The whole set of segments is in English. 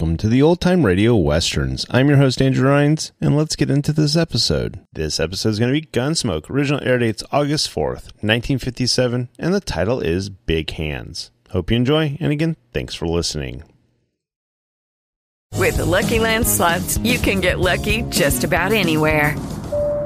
Welcome to the Old Time Radio Westerns. I'm your host, Andrew Rhynes, and let's get into this episode. This episode is going to be Gunsmoke. Original air date's August 4th, 1957, and the title is Big Hands. Hope you enjoy, and again, thanks for listening. With the Lucky Land slots, you can get lucky just about anywhere.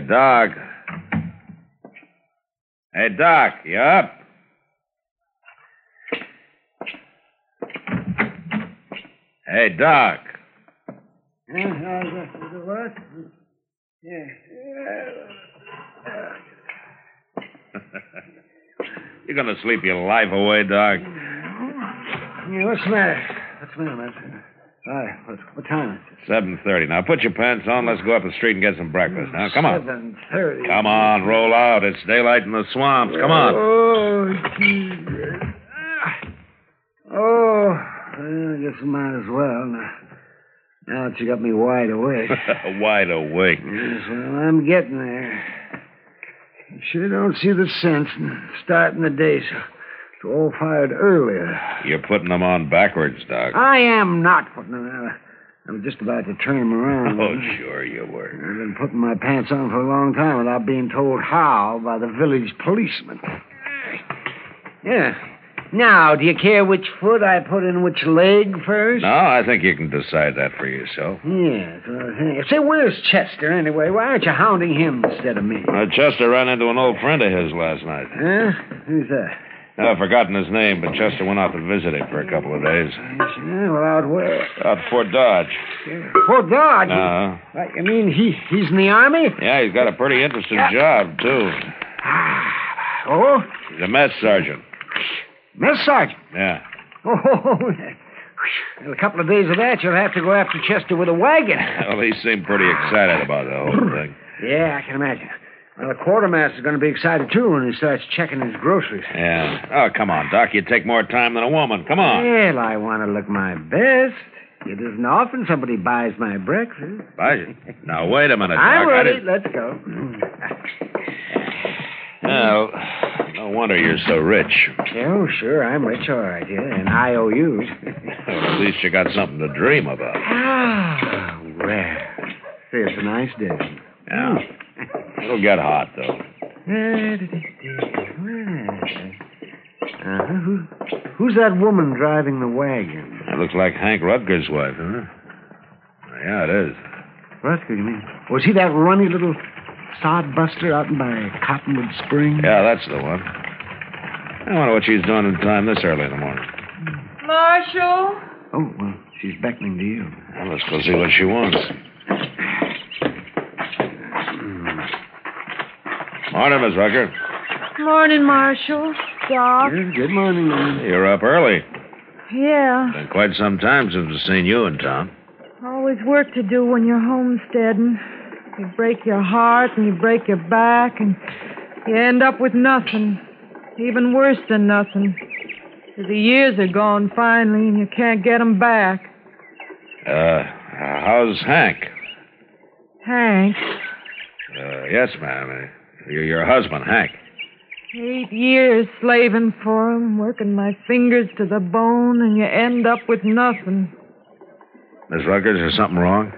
Hey, Doc. Hey, Doc, you up? Hey, Doc. what? Yeah. You're gonna sleep your life away, Doc. Yeah, what's the matter? What's the matter, man? All right, what, what time is it? Seven thirty. Now put your pants on. Let's go up the street and get some breakfast. Now come on. Seven thirty. Come on, roll out. It's daylight in the swamps. Come on. Oh, Jesus. Oh, well, I guess I might as well. Now, now that you got me wide awake. Wide awake. yes, well, I'm getting there. I sure don't see the sense in starting the day so, so all fired earlier. You're putting them on backwards, Doc. I am not putting them on. I'm just about to turn them around. Oh, sure you were. I've been putting my pants on for a long time without being told how by the village policeman. Yeah. Now, do you care which foot I put in which leg first? No, I think you can decide that for yourself. Yes. Say, where's Chester anyway? Why aren't you hounding him instead of me? Uh, Chester ran into an old friend of his last night. Huh? Who's that? I've forgotten his name, but Chester went out to visit him for a couple of days. Yeah, well, out where? Out Fort Dodge. Fort Dodge. Uh-huh. Mean he he's in the army? Yeah, he's got a pretty interesting job, too. Oh, He's a mess sergeant. mess sergeant. Yeah. Oh, in a couple of days of that, you'll have to go after Chester with a wagon. Well, he seemed pretty excited about the whole thing. Yeah, I can imagine. Well, the quartermaster's going to be excited too when he starts checking his groceries. Yeah. Oh, come on, Doc. You take more time than a woman. Come on. Well, I want to look my best. It isn't often somebody buys my breakfast. Bye. Now, wait a minute, Doc. I'm ready. Let's go. Well, no wonder you're so rich. Oh, sure, I'm rich, all right, yeah, and IOUs. Well, at least you got something to dream about. Ah, well. It's a nice day. Yeah. It'll get hot, though. Uh-huh. Who, who's that woman driving the wagon? It looks like Hank Rutger's wife, huh? Yeah, it is. Rutger, you mean? Was he that runny little sodbuster out by Cottonwood Springs? Yeah, that's the one. I wonder what she's doing in time this early in the morning. Marshall? Oh, well, she's beckoning to you. Well, let's go see what she wants. Morning, Miss Rucker. Morning, Marshall. Doc. Yes, good morning. You're up early. Yeah. Been quite some time since I've seen you in town. Always work to do when you're homesteading. You break your heart and you break your back and you end up with nothing. Even worse than nothing. The years are gone finally and you can't get 'em back. Uh, how's Hank? Hank, Uh, yes, ma'am. Uh, Your, your husband, Hank. eight years slaving for him, working my fingers to the bone, and you end up with nothing. Miss Rucker, is there something wrong?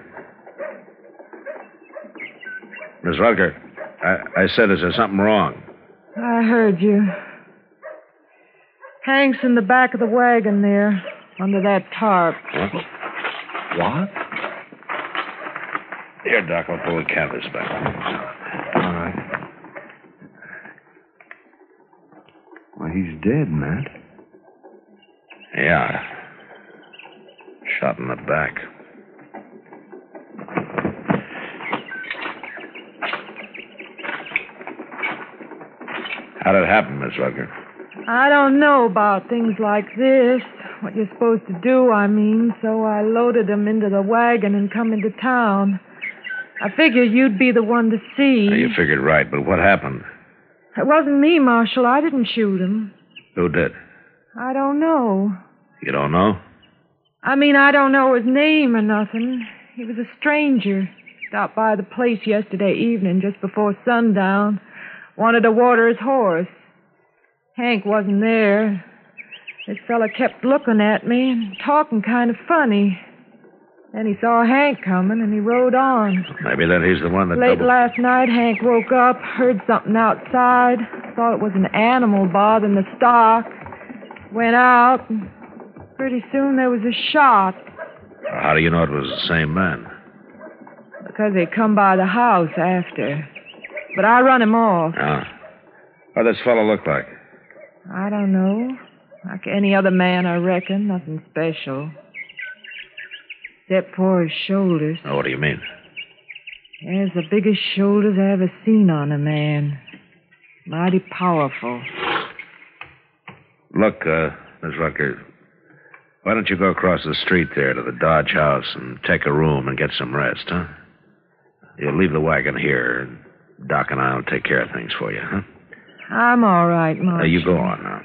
Miss Rucker, I, I said, is there something wrong? I heard you. Hank's in the back of the wagon there, under that tarp. What? What? Here, Doc, I'll pull the canvas back. All right. Well, he's dead, Matt. Yeah. Shot in the back. How'd it happen, Miss Rucker? I don't know about things like this. What you're supposed to do, I mean, so I loaded him into the wagon and come into town. I figured you'd be the one to see. You figured right, but what happened? It wasn't me, Marshal. I didn't shoot him. Who did? I don't know. You don't know? I mean, I don't know his name or nothing. He was a stranger. Stopped by the place yesterday evening just before sundown. Wanted to water his horse. Hank wasn't there. This fella kept looking at me and talking kind of funny. Then he saw Hank coming and he rode on. Maybe that he's the one that Late doubled. last night, Hank woke up, heard something outside, thought it was an animal bothering the stock. Went out, and pretty soon there was a shot How do you know it was the same man? because they come by the house after. But I run him off. Ah. What does this fellow look like? I don't know. Like any other man, I reckon. Nothing special. Except for his shoulders. Oh, what do you mean? There's the biggest shoulders I ever seen on a man. Mighty powerful. Look, uh, Miss Rucker, why don't you go across the street there to the Dodge house and take a room and get some rest, huh? You'll leave the wagon here, and Doc and I'll take care of things for you, huh? I'm all right, Now, Marshal. you go on now.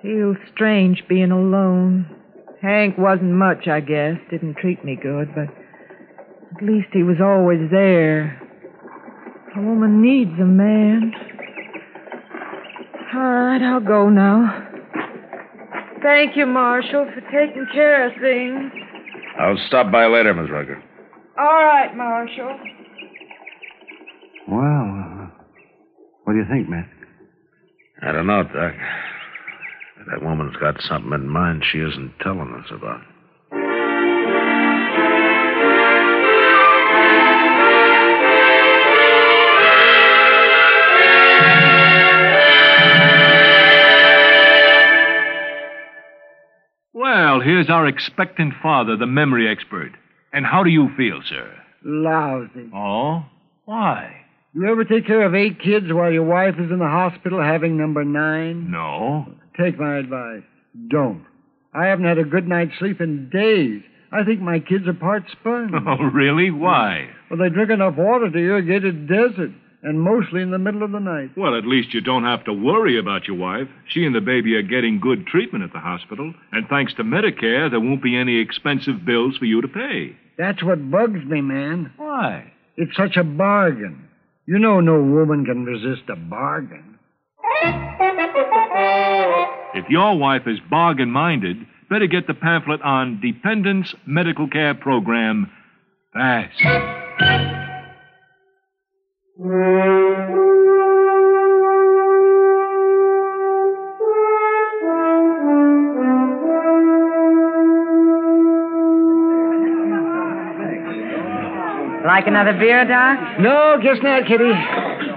Feels strange being alone. Hank wasn't much, I guess. Didn't treat me good, but at least he was always there. A woman needs a man. All right, I'll go now. Thank you, Marshal, for taking care of things. I'll stop by later, Miss Rutgers. All right, Marshal. Well, uh, what do you think, Matt? I don't know, Doc. That woman's got something in mind she isn't telling us about. Well, here's our expectant father, the memory expert. And how do you feel, sir? Lousy. Oh? Why? You ever take care of eight kids while your wife is in the hospital having number nine? No. Take my advice. Don't. I haven't had a good night's sleep in days. I think my kids are part sponge. Oh, really? Why? Well, they drink enough water to irrigate a desert, and mostly in the middle of the night. Well, at least you don't have to worry about your wife. She and the baby are getting good treatment at the hospital, and thanks to Medicare, there won't be any expensive bills for you to pay. That's what bugs me, man. Why? It's such a bargain. You know no woman can resist a bargain. If your wife is bargain minded, better get the pamphlet on Dependents Medical Care Program fast. Like another beer, Doc? No, guess not, Kitty.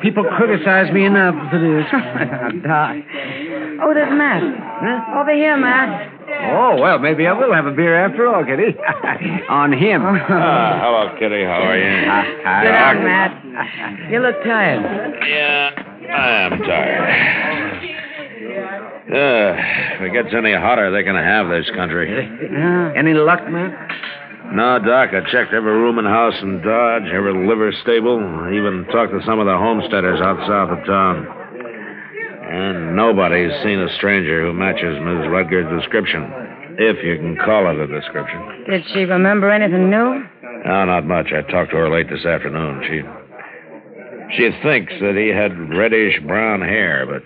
People criticize me enough for this. Doc. Oh, there's Matt. Over here, Matt. Oh, well, maybe I will have a beer after all, Kitty. On him. Ah, hello, Kitty. How are you? Sit down, Matt. You look tired. Yeah, I am tired. Uh, if it gets any hotter, they're going to have this country. Any luck, Matt? No, Doc, I checked every room and house in Dodge, every liver stable, I even talked to some of the homesteaders out south of town. And nobody's seen a stranger who matches Ms. Rutgers' description, if you can call it a description. Did she remember anything new? No, not much. I talked to her late this afternoon. She she thinks that he had reddish brown hair, but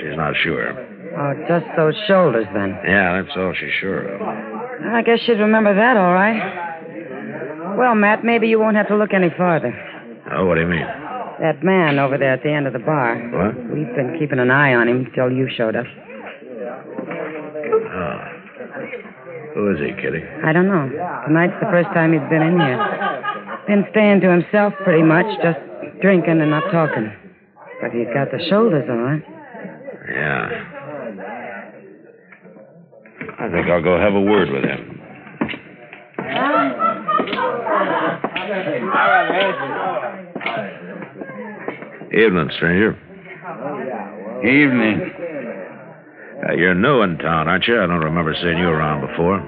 she's not sure. Oh, just those shoulders, then. Yeah, that's all she's sure of. I guess she'd remember that, all right. Well, Matt, maybe you won't have to look any farther. Oh, what do you mean? That man over there at the end of the bar. What? We've been keeping an eye on him till you showed up. Oh. Who is he, Kitty? I don't know. Tonight's the first time he's been in here. Been staying to himself pretty much, just drinking and not talking. But he's got the shoulders, all right. Yeah. I think I'll go have a word with him. Evening, stranger. Evening. Uh, you're new in town, aren't you? I don't remember seeing you around before.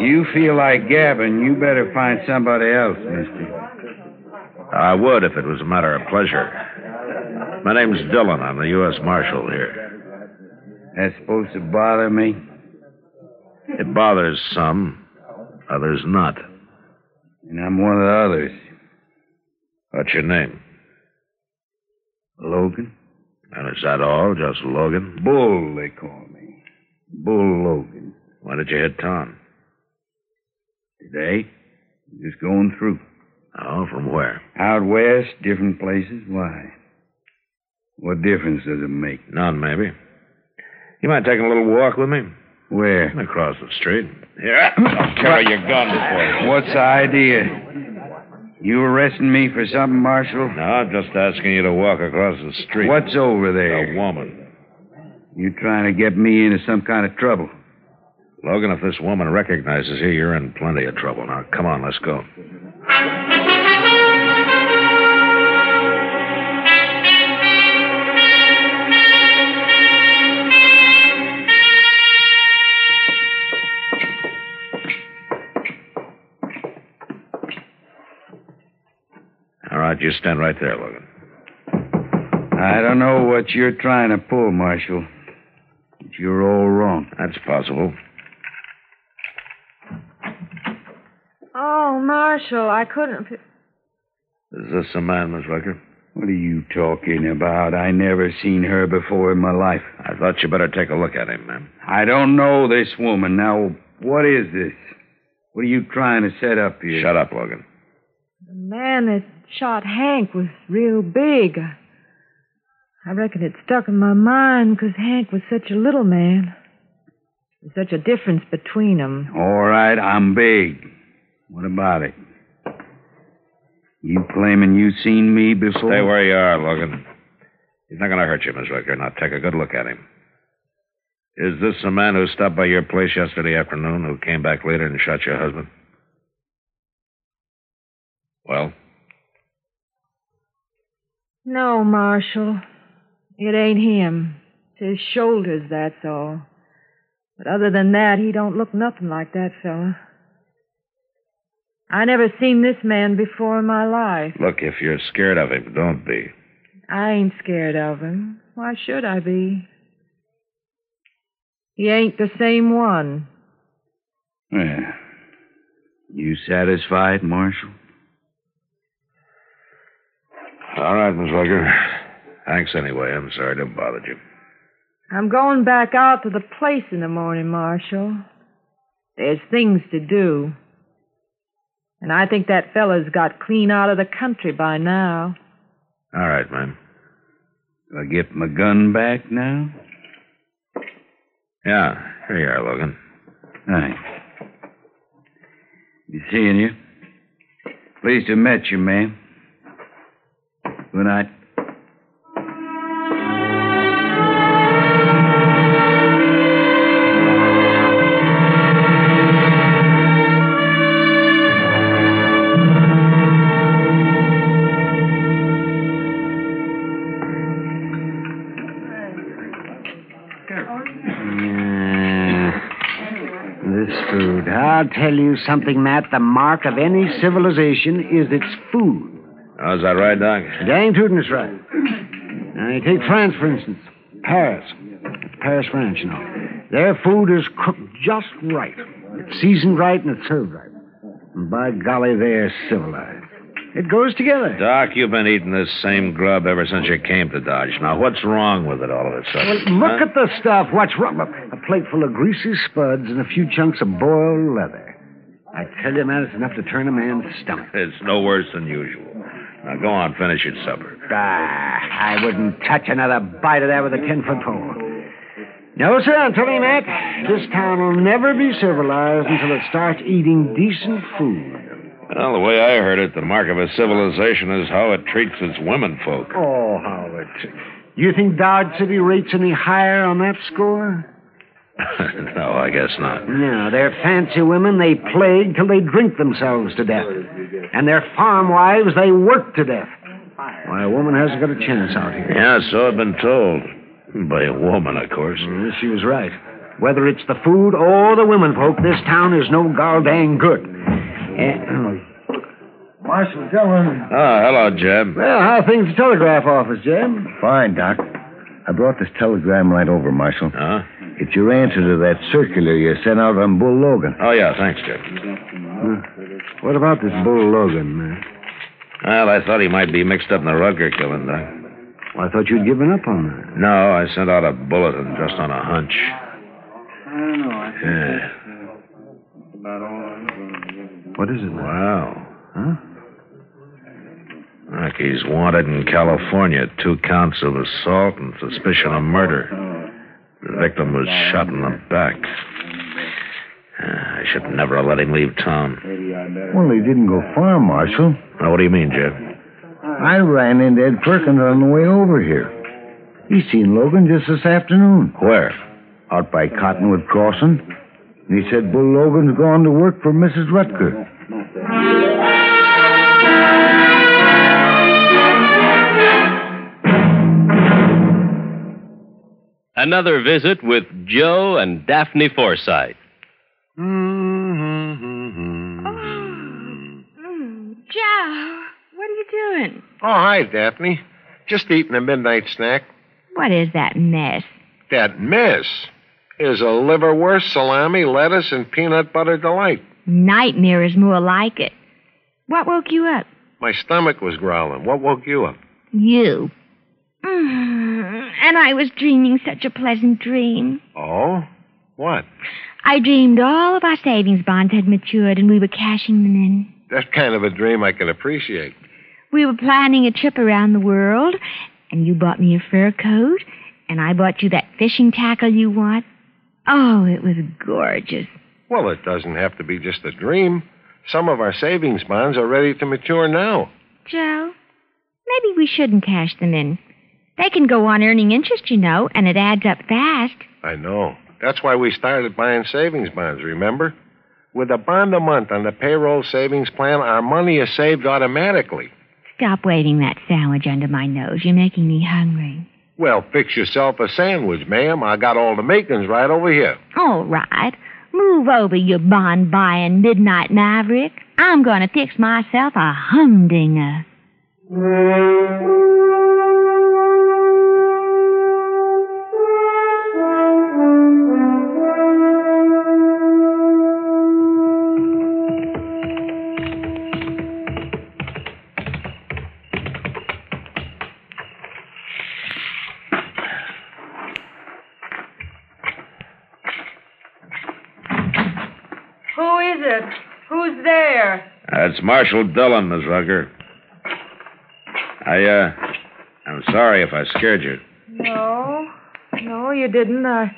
You feel like gabbing, you better find somebody else, mister. I would if it was a matter of pleasure. My name's Dillon. I'm the U.S. Marshal here. That's supposed to bother me? It bothers some, others not. And I'm one of the others. What's your name? Logan? And is that all? Just Logan? Bull, they call me. Bull Logan. Why did you hit Tom? Today? Just going through. Oh, from where? Out west, different places. Why? What difference does it make? None, maybe. You mind taking a little walk with me? Where? Across the street. Here, I'll carry your gun before you. What's the idea? You arresting me for something, Marshal? No, I'm just asking you to walk across the street. What's over there? A woman. You trying to get me into some kind of trouble? Logan, if this woman recognizes you, you're in plenty of trouble. Now, come on, let's go. Stand right there, Logan. I don't know what you're trying to pull, Marshal. But you're all wrong. That's possible. Oh, Marshal, I couldn't. Is this the man, Miss Rucker? What are you talking about? I never seen her before in my life. I thought you better take a look at him, ma'am. I don't know this woman. Now, what is this? What are you trying to set up here? Shut up, Logan. The man that shot Hank was real big. I reckon it stuck in my mind because Hank was such a little man. There's such a difference between 'em. All right, I'm big. What about it? You claiming you seen me before? Stay where you are, Logan. He's not going to hurt you, Miss Rucker. Now take a good look at him. Is this the man who stopped by your place yesterday afternoon who came back later and shot your husband? Well, No, Marshal. It ain't him. It's his shoulders, that's all. But other than that, he don't look nothing like that fella. I never seen this man before in my life. look, if you're scared of him, don't be. I ain't scared of him. Why should I be? He ain't the same one. Yeah. You satisfied, Marshal? All right, Miss Rucker. Thanks anyway. I'm sorry to have bothered you. I'm going back out to the place in the morning, Marshal. There's things to do. And I think that fella's got clean out of the country by now. All right, ma'am. Do I get my gun back now? Yeah, here you are, Logan. Thanks. Be seeing you. Pleased to have met you, ma'am. Good night. This food. I'll tell you something, Matt. The mark of any civilization is its food. How's that right, Doc? Dang tootin' is right. Now, you take France, for instance. Paris. It's Paris, France, you know. Their food is cooked just right. It's seasoned right and it's served right. And by golly, they're civilized. It goes together. Doc, you've been eating this same grub ever since you came to Dodge. Now, what's wrong with it all of a sudden? Well, look at the stuff. What's wrong? A plate full of greasy spuds and a few chunks of boiled leather. I tell you, man, it's enough to turn a man's stomach. It's no worse than usual. Now, go on, finish your supper. Ah, I wouldn't touch another bite of that with a ten-foot pole. No, sir, I'm telling you, Matt, this town will never be civilized until it starts eating decent food. Well, the way I heard it, the mark of a civilization is how it treats its women folk. Oh, Howard. You think Dodge City rates any higher on that score? no, I guess not. No, they're fancy women. They plague till they drink themselves to death. And their farm wives, they work to death. Why, a woman hasn't got a chance out here. Yeah, so I've been told. By a woman, of course. Mm, she was right. Whether it's the food or the women folk, this town is no goddamn good. Eh, Marshal Dillon. Oh, hello, Jeb. well, how are things at the telegraph office, Jeb? Fine, Doc. I brought this telegram right over, Marshal. Huh? It's your answer to that circular you sent out on Bull Logan. Oh, yeah, thanks, Jeb. What about this Bull Logan, man? Well, I thought he might be mixed up in the Rutger killing, Doc. Well, I thought you'd given up on that. No, I sent out a bulletin just on a hunch. I don't know. I yeah. What is it, man? Wow. Huh? Look, he's wanted in California. Two counts of assault and suspicion of murder. The victim was shot in the back. Ah, I should never have let him leave town. Well, he didn't go far, Marshal. Now, what do you mean, Jeb? I ran into Ed Perkins on the way over here. He seen Logan just this afternoon. Where? Out by Cottonwood Crossing. And he said Bull Logan's gone to work for Mrs. Rutger. Another visit with Joe and Daphne Forsythe. Mm, Joe, what are you doing? Oh, hi, Daphne. Just eating a midnight snack. What is that mess? That mess is a liverwurst, salami, lettuce, and peanut butter delight. Nightmare is more like it. What woke you up? My stomach was growling. What woke you up? You. Mm, and I was dreaming such a pleasant dream. Oh? What? I dreamed all of our savings bonds had matured and we were cashing them in. That kind of a dream I can appreciate. We were planning a trip around the world, and you bought me a fur coat, and I bought you that fishing tackle you want. Oh, it was gorgeous. Well, it doesn't have to be just a dream. Some of our savings bonds are ready to mature now. Joe, maybe we shouldn't cash them in. They can go on earning interest, you know, and it adds up fast. I know. That's why we started buying savings bonds, remember? With a bond a month on the payroll savings plan, our money is saved automatically. Stop waving that sandwich under my nose. You're making me hungry. Well, fix yourself a sandwich, ma'am. I got all the makings right over here. All right. Move over, you bond buying midnight maverick. I'm going to fix myself a humdinger. Marshal Dillon, Miss Rucker. I, uh, I'm sorry if I scared you. No, no, you didn't. I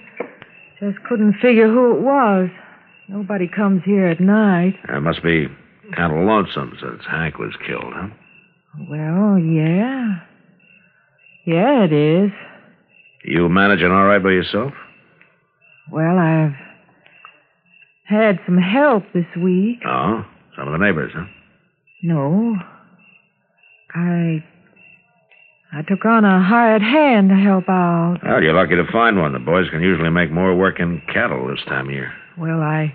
just couldn't figure who it was. Nobody comes here at night. It must be kind of lonesome since Hank was killed, huh? Well, yeah. Yeah, it is. You managing all right by yourself? Well, I've had some help this week. Oh, some of the neighbors, huh? No. I. I took on a hired hand to help out. Well, you're lucky to find one. The boys can usually make more work in cattle this time of year. Well, I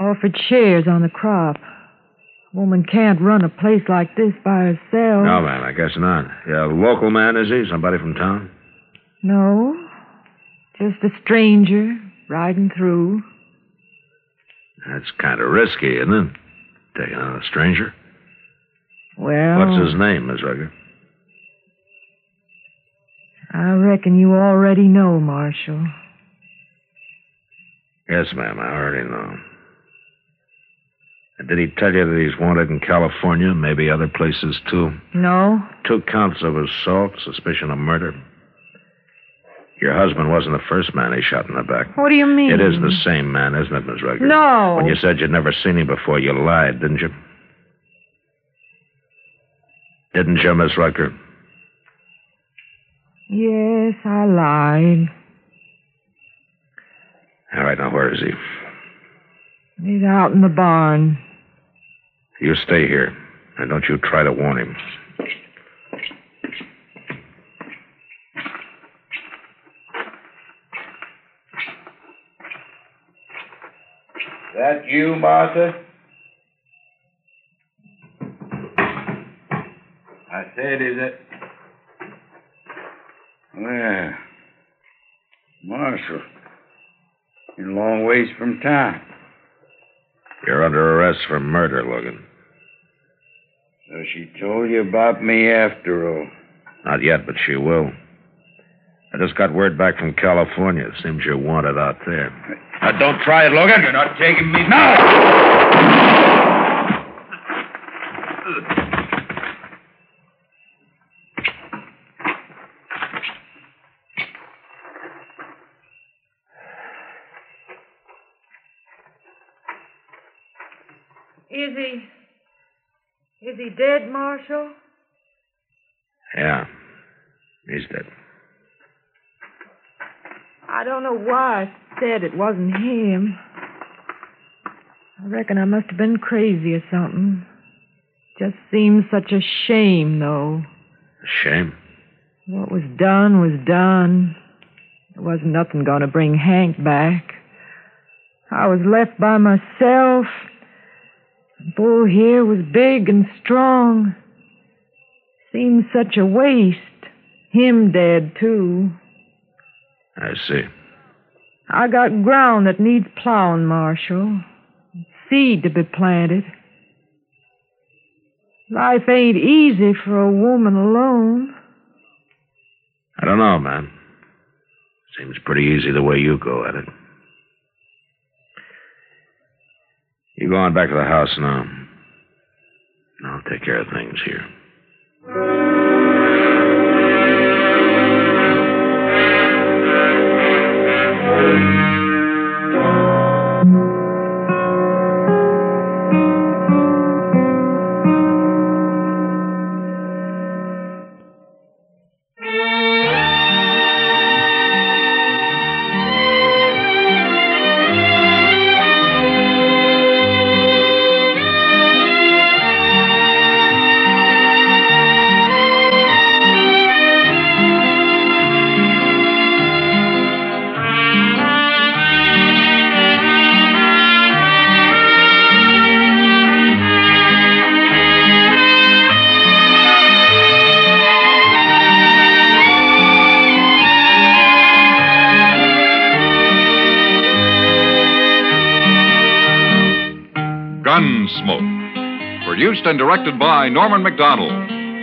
offered shares on the crop. A woman can't run a place like this by herself. No, ma'am, I guess not. Yeah, a local man, is he? Somebody from town? No. Just a stranger riding through. That's kind of risky, isn't it? On a uh, stranger. Well. What's his name, Miss Rucker? I reckon you already know, Marshal. Yes, ma'am, I already know. And Did he tell you that he's wanted in California, maybe other places too? No? Two counts of assault, suspicion of murder. Your husband wasn't the first man he shot in the back. What do you mean? It is the same man, isn't it, Miss Rucker? No. When you said you'd never seen him before, you lied, didn't you? Didn't you, Miss Rucker? Yes, I lied. All right, now where is he? He's out in the barn. You stay here, and don't you try to warn him. That you, Martha? I said, is it? Well, Marshal, you're a long ways from town. You're under arrest for murder, Logan. So she told you about me after all. Not yet, but she will. I just got word back from California. Seems you're wanted out there. Now, don't try it, Logan. You're not taking me now. Is he. Is he dead, Marshal? Yeah. He's dead. I don't know why I said it wasn't him. I reckon I must have been crazy or something. Just seems such a shame, though. Shame. What was done was done. There wasn't nothing going to bring Hank back. I was left by myself. Bull here was big and strong. Seems such a waste. Him dead, too. I see. I got ground that needs plowing, Marshal. Seed to be planted. Life ain't easy for a woman alone. I don't know, man. Seems pretty easy the way you go at it. You go on back to the house now. I'll take care of things here. Gunsmoke. Produced and directed by Norman Macdonnell.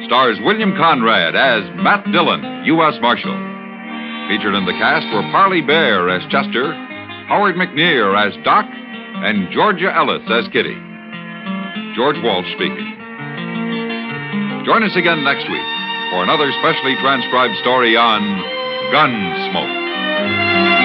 Stars William Conrad as Matt Dillon, U.S. Marshal. Featured in the cast were Parley Baer as Chester, Howard McNear as Doc, and Georgia Ellis as Kitty. George Walsh speaking. Join us again next week for another specially transcribed story on Gunsmoke.